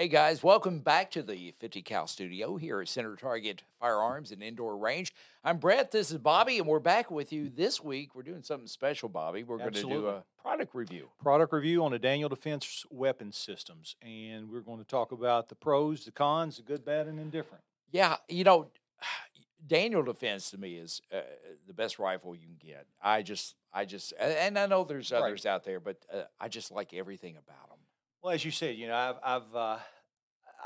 Hey guys, welcome back to the 50 cal studio here at Center Target Firearms and Indoor Range. I'm Bret, this is Bobby, and we're back with you this week. We're doing something special, Bobby. We're going to do a product review. product review on the Daniel Defense weapon systems, and we're going to talk about the pros, the cons, the good, bad, and indifferent. Yeah, you know, Daniel Defense to me is uh, the best rifle you can get. I just, I just, and I know there's Right. others out there, but uh, I just like everything about them. Well, as you said, you know, I've, I've uh,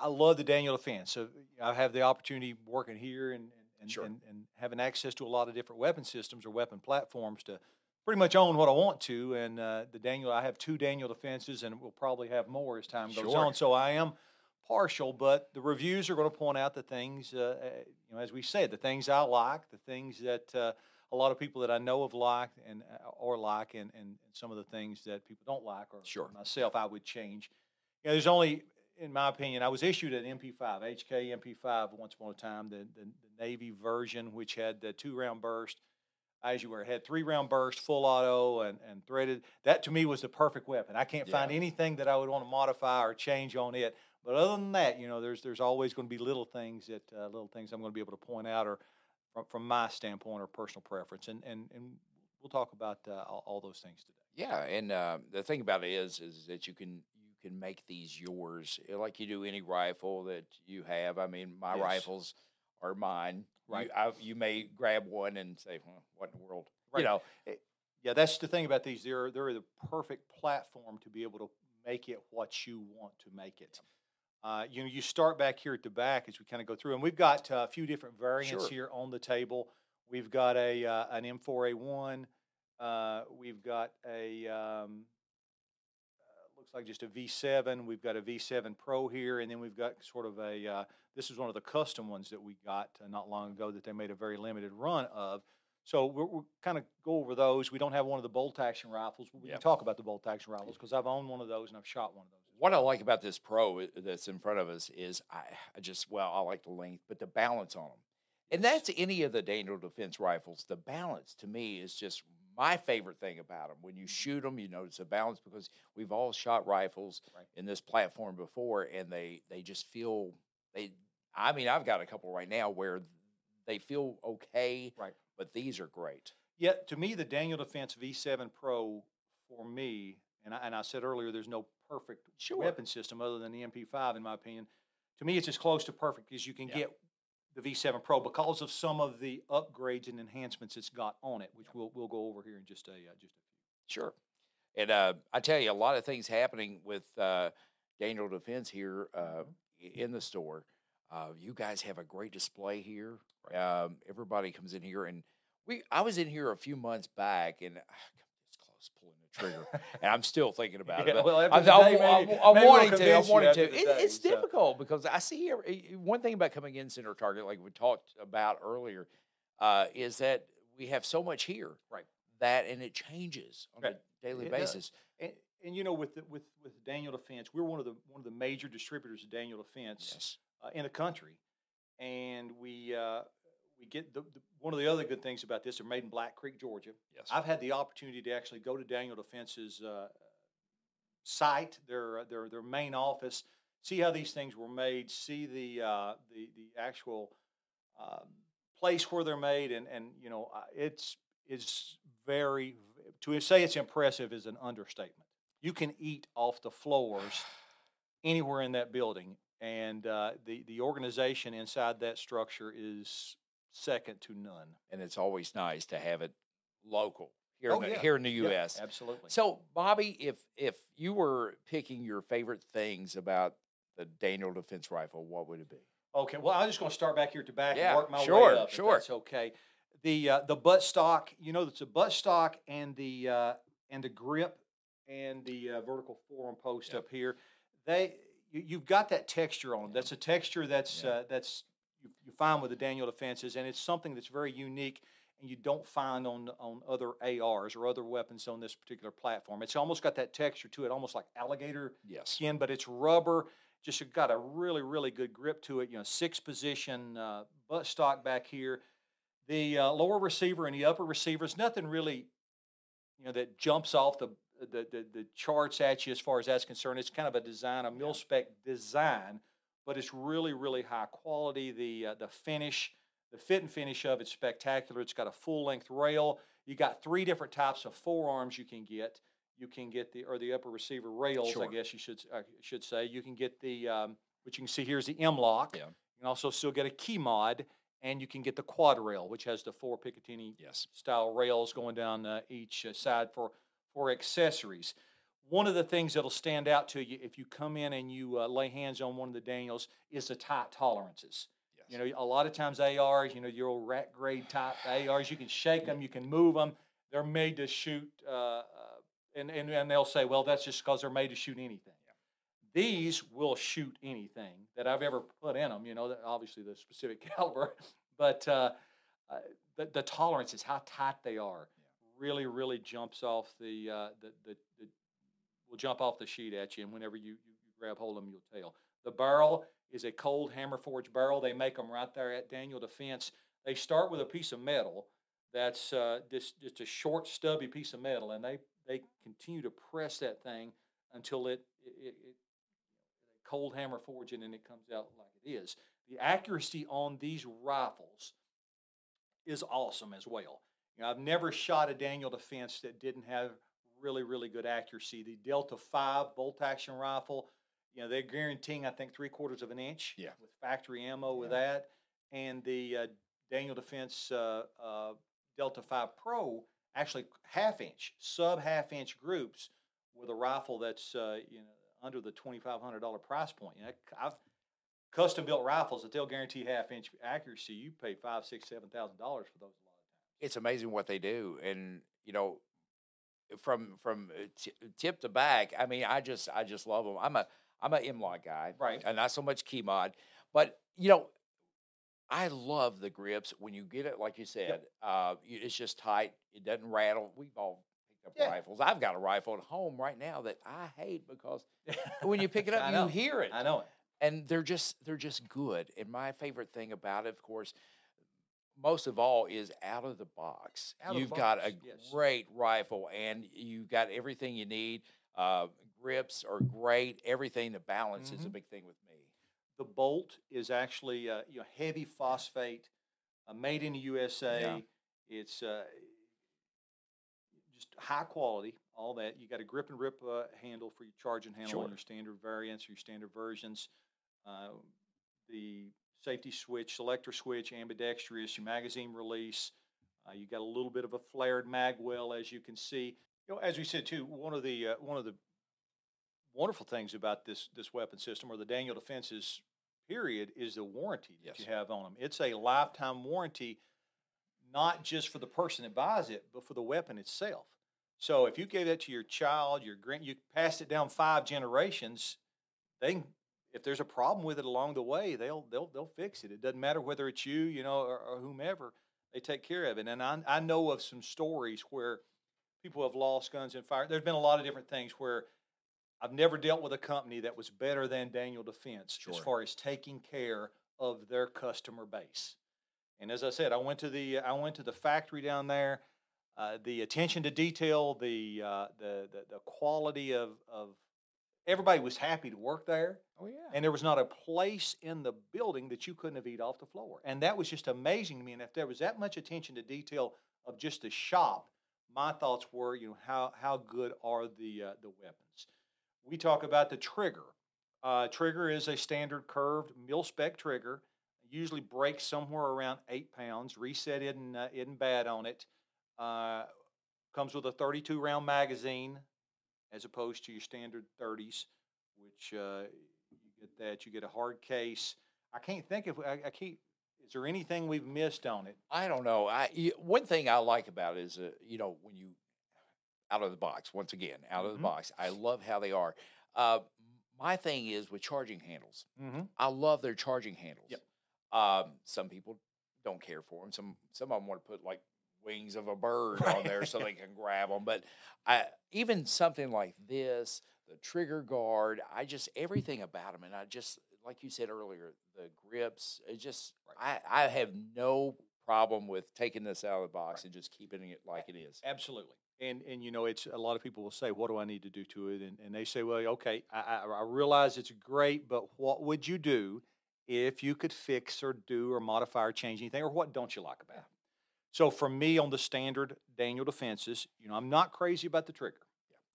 I love the Daniel Defense. So I have the opportunity working here and and, Sure. and and having access to a lot of different weapon systems or weapon platforms to pretty much own what I want to. And uh, the Daniel, I have two Daniel Defenses, and we'll probably have more as time goes Sure. on. So I am partial, but the reviews are going to point out the things, uh, uh, you know, as we said, the things I like, the things that uh, a lot of people that I know have liked and uh, or like, and, and some of the things that people don't like, or Sure. myself, I would change. You know, there's only, in my opinion, I was issued an MP5, HK MP5 once upon a time, the, the, the Navy version, which had the two round burst. As you were, it had three round burst, full auto, and, and threaded. That to me was the perfect weapon. I can't find anything that I would want to modify or change on it. But other than that, you know, there's there's always going to be little things that uh, little things I'm going to be able to point out, or from, from my standpoint or personal preference, and and and we'll talk about uh, all, all those things today. Yeah, and uh, the thing about it is, is that you can can make these yours uh, like you do any rifle that you have. I mean, my Yes. rifles are mine. Right. You, I, you may grab one and say, well, "What in the world?" Right. You know. Yeah, that's the thing about these. They're they're the perfect platform to be able to make it what you want to make it. Uh, you know, you start back here at the back as we kind of go through, and we've got uh, a few different variants Sure. here on the table. We've got a uh, an M4A1. Uh, we've got a um, like just a V7. We've got a V7 Pro here, and then we've got sort of a. Uh, this is one of the custom ones that we got uh, not long ago that they made a very limited run of. So we're, we're kind of go over those. We don't have one of the bolt action rifles. but We Yep. can talk about the bolt action rifles because I've owned one of those and I've shot one of those. What I like about this Pro that's in front of us is I, I just well, I like the length, but the balance on them, and that's any of the Daniel Defense rifles. The balance to me is just my favorite thing about them. When you mm. shoot them, you notice the balance because we've all shot rifles Right. in this platform before, and they they just feel they. I mean, I've got a couple right now where they feel okay, Right. But these are great. yeah to me, the Daniel Defense V7 Pro for me, and I, and I said earlier, there's no perfect Sure. weapon system other than the MP5 in my opinion. To me, it's as close to perfect as you can Yeah. get the V7 Pro because of some of the upgrades and enhancements it's got on it, which we'll we'll go over here in just a uh, just a few. Sure. And uh, I tell you, a lot of things happening with uh, Daniel Defense here uh, in the store. Uh, you guys have a great display here. Um, everybody comes in here, and we. I was in here a few months back, and ah, this close pulling trigger, and I'm still thinking about it. Yeah, but well, I'm, I'm, maybe- I'm maybe we'll wanting to. I'm wanting to. It, day, it's so. difficult because I see eh, one thing about coming in Center Target, like we talked about earlier, uh, is that we have so much here, Right. That and it changes on Right. a daily It basis. And, and you know, with the, with with Daniel Defense, we're one of the one of the major distributors of Daniel Defense Yes. uh, in the country, and we uh, we get the, the one of the other good things about this. They're made in Black Creek, Georgia. Yes. I've had the opportunity to actually go to Daniel Defense's uh, site, their uh, their their main office, see how these things were made, see the uh, the the actual um, place where they're made, and and you know it's it's very to say it's impressive is an understatement. You can eat off the floors anywhere in that building, and uh, the the organization inside that structure is second to none. and it's always nice to have it local here, Oh, in, the, yeah. here in the Yeah, U.S. absolutely. So, Bobby, if if you were picking your favorite things about the Daniel Defense Rifle, what would it be? Okay, well, I'm just going to start back here at the back Yeah, and work my sure, way up. sure. that's okay. The uh, the butt stock, you know, it's a butt stock and the uh, and the grip and the uh, vertical forearm post up here. They you, you've got that texture on them. That's a texture that's Yeah. uh, that's you, you find with the Daniel defenses, and it's something that's very unique and you don't find on on other ARs or other weapons on this particular platform. It's almost got that texture to it, almost like alligator Yes. skin, but it's rubber. Just got a really, really good grip to it. You know, six position uh, butt stock back here. The uh, lower receiver and the upper receiver receivers, nothing really, you know, that jumps off the the, the the charts at you as far as that's concerned. It's kind of a design, a mil spec design, but it's really really high quality. The uh, the finish, the fit and finish of it's spectacular. It's got a full length rail. You got three different types of forearms you can get. You can get the or the upper receiver rails, Sure. I guess you should I should say. You can get the um, which you can see here is the M-LOK. Yeah. You can also still get a KeyMod, and you can get the quad rail, which has the four Picatinny Yes. style rails going down uh, each uh, side for for accessories. One of the things that'll stand out to you if you come in and you uh, lay hands on one of the Daniels is the tight tolerances. Yes. You know, a lot of times ARs, you know, your old rat grade type ARs, you can shake them, you can move them. They're made to shoot, uh, uh, and, and and they'll say, well, that's just because they're made to shoot anything. These will shoot anything that I've ever put in them. You know, obviously the specific caliber, but uh, uh, the, the tolerance is how tight they are. Really, really jumps off the, uh, the, the the will jump off the sheet at you, and whenever you, you, you grab hold of them, you'll tell. The barrel is a cold hammer forged barrel. They make them right there at Daniel Defense. They start with a piece of metal that's uh, just just a short, stubby piece of metal, and they they continue to press that thing until it it, it, cold hammer forge it and it comes out like it is. The accuracy on these rifles is awesome as well. You know, I've never shot a Daniel Defense that didn't have really, really good accuracy. The Delta 5 bolt action rifle, you know, they're guaranteeing, I think, three quarters of an inch Yeah. with factory ammo with Yeah. that. And the uh, Daniel Defense uh, uh, Delta 5 Pro, actually half inch, sub half inch groups with a rifle that's, uh, you know, under the $2,500 price point. You know, I've custom built rifles that they'll guarantee half inch accuracy. You pay five, six, seven thousand dollars for those a lot of times. it's amazing what they do and you know from from uh, t- tip to back i mean i just i just love them i'm a i'm a M-LOK guy Right. and not so much KeyMod but you know i love the grips when you get it like you said uh it's just tight it doesn't rattle we've all picked up Yeah. rifles i've got a rifle at home right now that i hate because when you pick it up you hear it I know it. and they're just they're just good. And my favorite thing about it, of course, most of all, is out of the box. Out of the You've got a yes. great rifle, and you got everything you need. Uh, grips are great. Everything the balance is a Mhm. big thing with me. The bolt is actually uh, you know heavy phosphate, uh, made in the USA. It's uh, just high quality. All that you got a grip and rip uh, handle for your charging handle Sure. on your standard variants or your standard versions. Uh, the safety switch, selector switch, ambidextrous, your magazine release. Uh, you got a little bit of a flared mag well, as you can see. You know, as we said too, one of the uh, one of the wonderful things about this this weapon system or the Daniel Defenses period is the warranty that you have on them. It's a lifetime warranty, not just for the person that buys it, but for the weapon itself. So if you gave that to your child, your grand, you passed it down five generations, they can, if there's a problem with it along the way, they'll they'll they'll fix it. It doesn't matter whether it's you, you know, or, or whomever. They take care of it. And I I know of some stories where people have lost guns in fire. There's been a lot of different things where I've never dealt with a company that was better than Daniel Defense as far as taking care of their customer base. And as I said, I went to the I went to the factory down there. Uh, the attention to detail, the, uh, the the the quality of of everybody was happy to work there, Oh yeah. and there was not a place in the building that you couldn't have eat off the floor. And that was just amazing to me. And if there was that much attention to detail of just the shop, my thoughts were, you know, how how good are the uh, the weapons? We talk about the trigger. Uh, trigger is a standard curved mil spec trigger. Usually breaks somewhere around eight pounds. Reset isn't uh, isn't bad on it. Uh, comes with a 32 round magazine as opposed to your standard 30s, which uh, you get that. You get a hard case. I can't think of. I, I can't. Is there anything we've missed on it? I don't know. I one thing I like about it is uh, you know when you out of the box once again out of Mhm. the box. I love how they are. Uh, my thing is with charging handles. Mm-hmm. I love their charging handles. Yep. Um, some people don't care for them. Some some of them want to put like wings of a bird on there so they can grab them. But I even something like this, the trigger guard, I just everything about them, and I just like you said earlier, the grips. It just I I have no problem with taking this out of the box and just keeping it like it is. Absolutely. And and you know, it's a lot of people will say, "What do I need to do to it?" And, and they say, "Well, okay, I, I, I realize it's great, but what would you do if you could fix or do or modify or change anything, or what don't you like about it?" So for me, on the standard Daniel defenses, you know, I'm not crazy about the trigger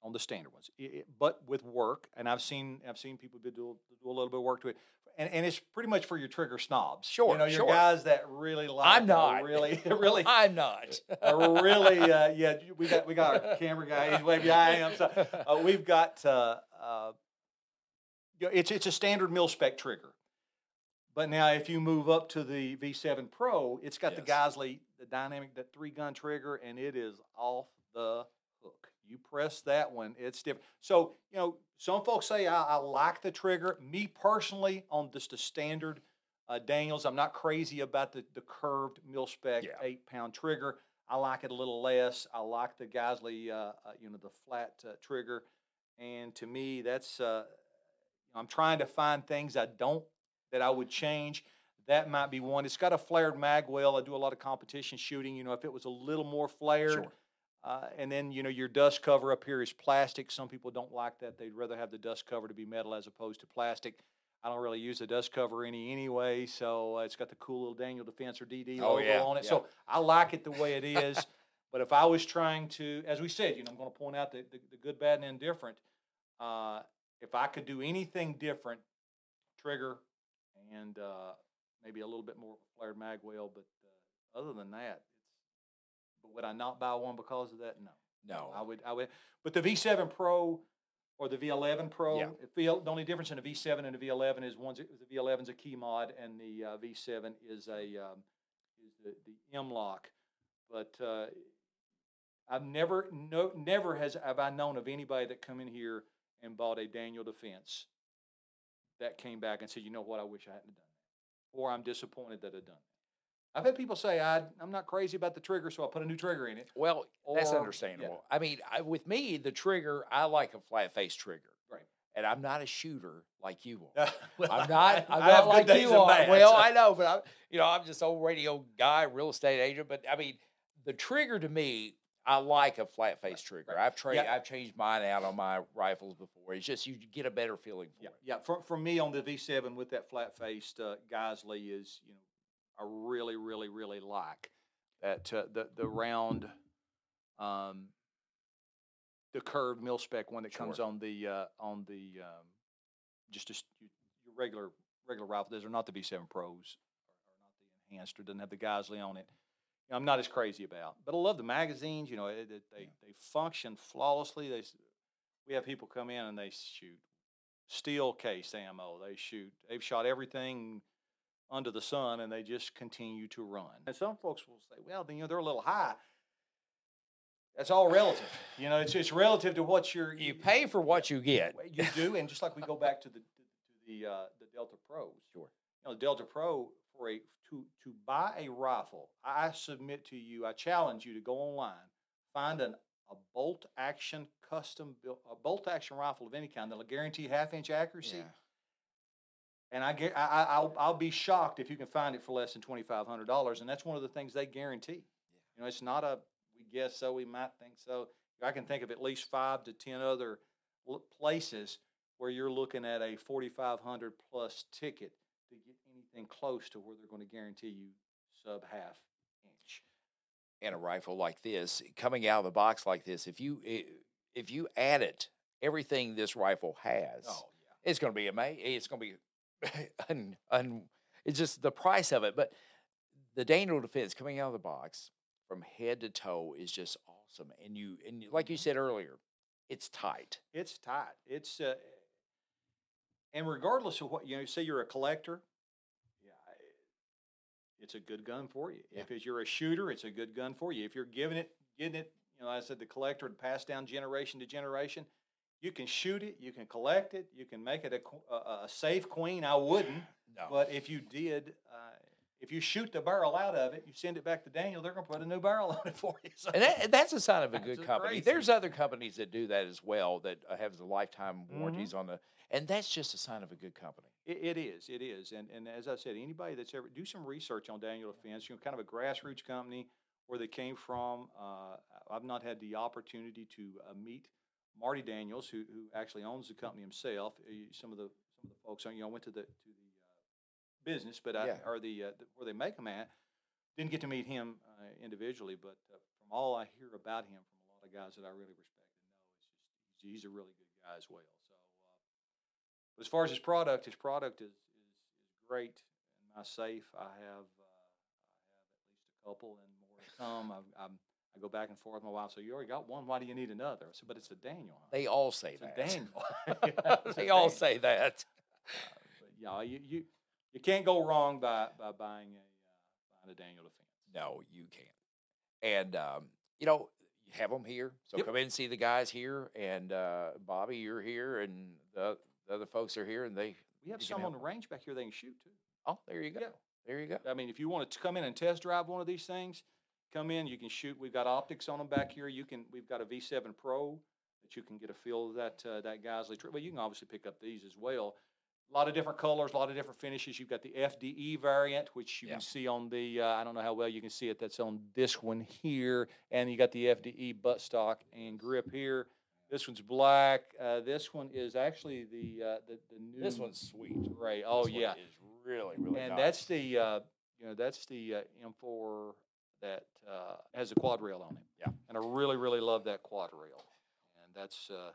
on the standard ones, It- it- but with work, and I've seen I've seen people do, do a little bit of work to it. And, and it's pretty much for your trigger snobs. Sure, you know, your sure. guys that really like. I'm not really, really I'm not. really, uh, yeah, we got we got our camera guy. He's way behind. I'm sorry. Uh, we've got uh, uh, you know, it's it's a standard mil spec trigger, but now if you move up to the V7 Pro, it's got the Yes. Geissele, the dynamic, that three gun trigger, and it is off the hook. You press that one, it's different. So you know, some folks say I, I like the trigger. Me personally, on just the standard uh, Daniels, I'm not crazy about the the curved mil spec Yeah. eight pound trigger. I like it a little less. I like the Geissele, uh, uh, you know, the flat uh, trigger, and to me, that's. Uh, I'm trying to find things I don't that I would change. That might be one. It's got a flared mag well. I do a lot of competition shooting. You know, if it was a little more flared, Sure. uh, and then you know your dust cover up here is plastic. Some people don't like that. They'd rather have the dust cover to be metal as opposed to plastic. I don't really use the dust cover any anyway, so uh, it's got the cool little Daniel Defense or DD Oh, logo yeah, on it. yeah. So I like it the way it is. but if I was trying to, as we said, you know, I'm going to point out the, the, the good, bad, and indifferent. Uh, if I could do anything different, trigger and uh, maybe a little bit more flared mag but uh, other than that, it's. But would I not buy one because of that? No. No. I would, I would, but the V7 Pro or the V11 Pro, Yeah. the, only difference in a V7 and a V11 is one's the V11 is a KeyMod and the uh, V7 is a um, is the, the M-LOK. But uh, I've never no never has have I known of anybody that come in here and bought a Daniel Defense that came back and said, you know what, I wish I hadn't done or I'm disappointed that I'd done that. I've had people say I I'm not crazy about the trigger, so I put a new trigger in it. Well, that's Or- yeah. understandable. I mean, I, with me, the trigger, I like a flat face trigger. Right. And I'm not a shooter like you are. Well, I'm not. I'm I not have good like days you are. bads. Well, I know, but I'm. You know, I'm just old radio guy, real estate agent. But I mean, the trigger to me, I like a flat face trigger. right. I've tra- Yeah. I've changed mine out on my rifles before. It's just you get a better feeling for Yeah, it. yeah. For, for me on the V7 with that flat faced uh, Geissele is, you know, I really, really, really like that uh, the the round, um, the curved mil spec one that comes on the uh, on the um, just a, your regular regular rifle. Those are not the V7 Pros, or, or not the enhanced, or doesn't have the Geissele on it. You know, I'm not as crazy about, but I love the magazines. You know, it, it- they they function flawlessly. They we have people come in and they shoot steel case ammo. They shoot. They've shot everything under the sun, and they just continue to run. And some folks will say, "Well, then, you know, they're a little high." That's all relative. You know, it's it's relative to what you're You pay for what you get. You do, and just like we go back to the to the uh, the Delta Pros. Sure. You know, the Delta Pro a to to buy a rifle, I submit to you, I challenge you to go online, find an a bolt action custom built a bolt action rifle of any kind that'll guarantee half inch accuracy. Yeah. And I, gu- I, I- I'll, I'll be shocked if you can find it for less than twenty five hundred dollars, and that's one of the things they guarantee. You know, it's not a we guess so, we might think so. I can think of at least five to ten other places where you're looking at a forty five hundred plus ticket to get anything close to where they're going to guarantee you sub half inch. and a rifle like this coming out of the box like this if you if you add it everything this rifle has Oh it's going to be amazing it's going to be un, un, it's just the price of it. But the Daniel defense coming out of the box from head to toe is just awesome. And you and like you said earlier it's tight. It's tight. It's uh, and regardless of what you know, say you're a collector, yeah, it's a good gun for you. Yeah. If you're a shooter, it's a good gun for you. If you're giving it, getting it, you know, I said the collector and pass down generation to generation. You can shoot it, you can collect it, you can make it a, a, a safe queen. I wouldn't, no but if you did, uh, if you shoot the barrel out of it, you send it back to Daniel, they're going to put a new barrel on it for you. So And that, that's a sign of a good company. crazy. There's other companies that do that as well that uh, have the lifetime Mhm. warranties on the, and that's just a sign of a good company. It, it is, it is, and and as I said, anybody that's ever do some research on Daniel Defense, you know, kind of a grassroots company where they came from. Uh, I've not had the opportunity to uh, meet Marty Daniels, who who actually owns the company himself. Uh, Some of the some of the folks, you know, I went to the to business, but I, Yeah. or the, uh, the where they make them at. Didn't get to meet him uh, individually, but uh, from all I hear about him from a lot of guys that I really respect and know, it's just he's, a really good guy as well. So. Uh, but as far as his product, his product is, is, is great. In my safe, I have uh, I have at least a couple and more to come. I, I'm, I go back and forth with my wife. So you already got one. Why do you need another? I said, but it's a Daniel. huh?" They all say It's that. Daniel. A they all Daniel. say that. But yeah, you, you you can't go wrong by by buying a uh, buying a Daniel defense. No, you can't. And um, you know, you have them here, so Yep. come in and see the guys here. And uh, Bobby, you're here, and the, the other folks are here, and they. We have some on the range back here they can shoot too. Oh, there you go. Yeah. There you go. I mean, if you want to come in and test drive one of these things, come in. You can shoot. We've got optics on them back here. You can. We've got a V7 Pro that you can get a feel of that uh, that Geissele. Tri- But you can obviously pick up these as well. A lot of different colors, a lot of different finishes. You've got the FDE variant, which you Yeah. can see on the. Uh, I don't know how well you can see it. That's on this one here, and you got the FDE buttstock and grip here. This one's black. Uh, this one is actually the uh, the, the new. This one's sweet. gray. Oh This yeah, is really really and nice. that's the uh, you know that's the uh, M4 that uh, has a quad rail on it. Yeah. and I really really love that quad rail, and that's uh,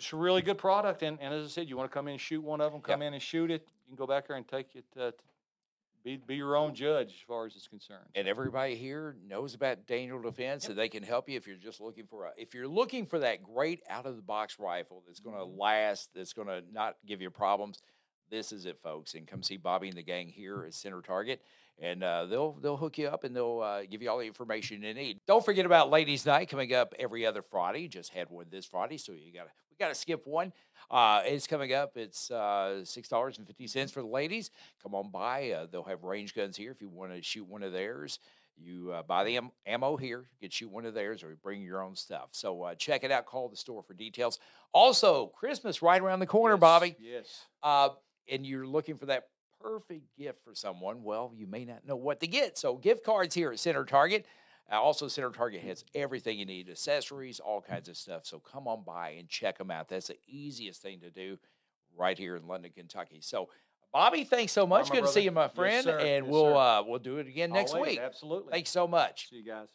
it's a really good product. And, and as I said, you want to come in and shoot one of them, come in and shoot it. You can go back there and take it. Uh, be be your own judge as far as it's concerned. and everybody here knows about Daniel Defense, and they can help you if you're just looking for a. If you're looking for that great out of the box rifle that's going to Mhm. last, that's going to not give you problems, this is it, folks. And come see Bobby and the gang here at Center Target, and uh, they'll they'll hook you up and they'll uh, give you all the information you need. Don't forget about Ladies Night coming up every other Friday. Just had one this Friday, so you got to we got to skip one. Uh, it's coming up. It's uh, six dollars and fifty cents for the ladies. Come on by. Uh, they'll have range guns here if you want to shoot one of theirs. You uh, buy the am- ammo here, you can shoot one of theirs, or bring your own stuff. So uh, check it out. Call the store for details. Also, Christmas right around the corner, Yes, Bobby. Yes. Uh, and you're looking for that perfect gift for someone. Well, you may not know what to get. So, gift cards here at Center Target. Uh, also, Center Target has everything you need accessories, all kinds of stuff. So, come on by and check them out. That's the easiest thing to do right here in London, Kentucky. So, Bobby, thanks so much. Good to see you, my Yes, friend. sir. and Yes, we'll uh, we'll do it again next Always, week. Absolutely. Thanks so much. See you guys.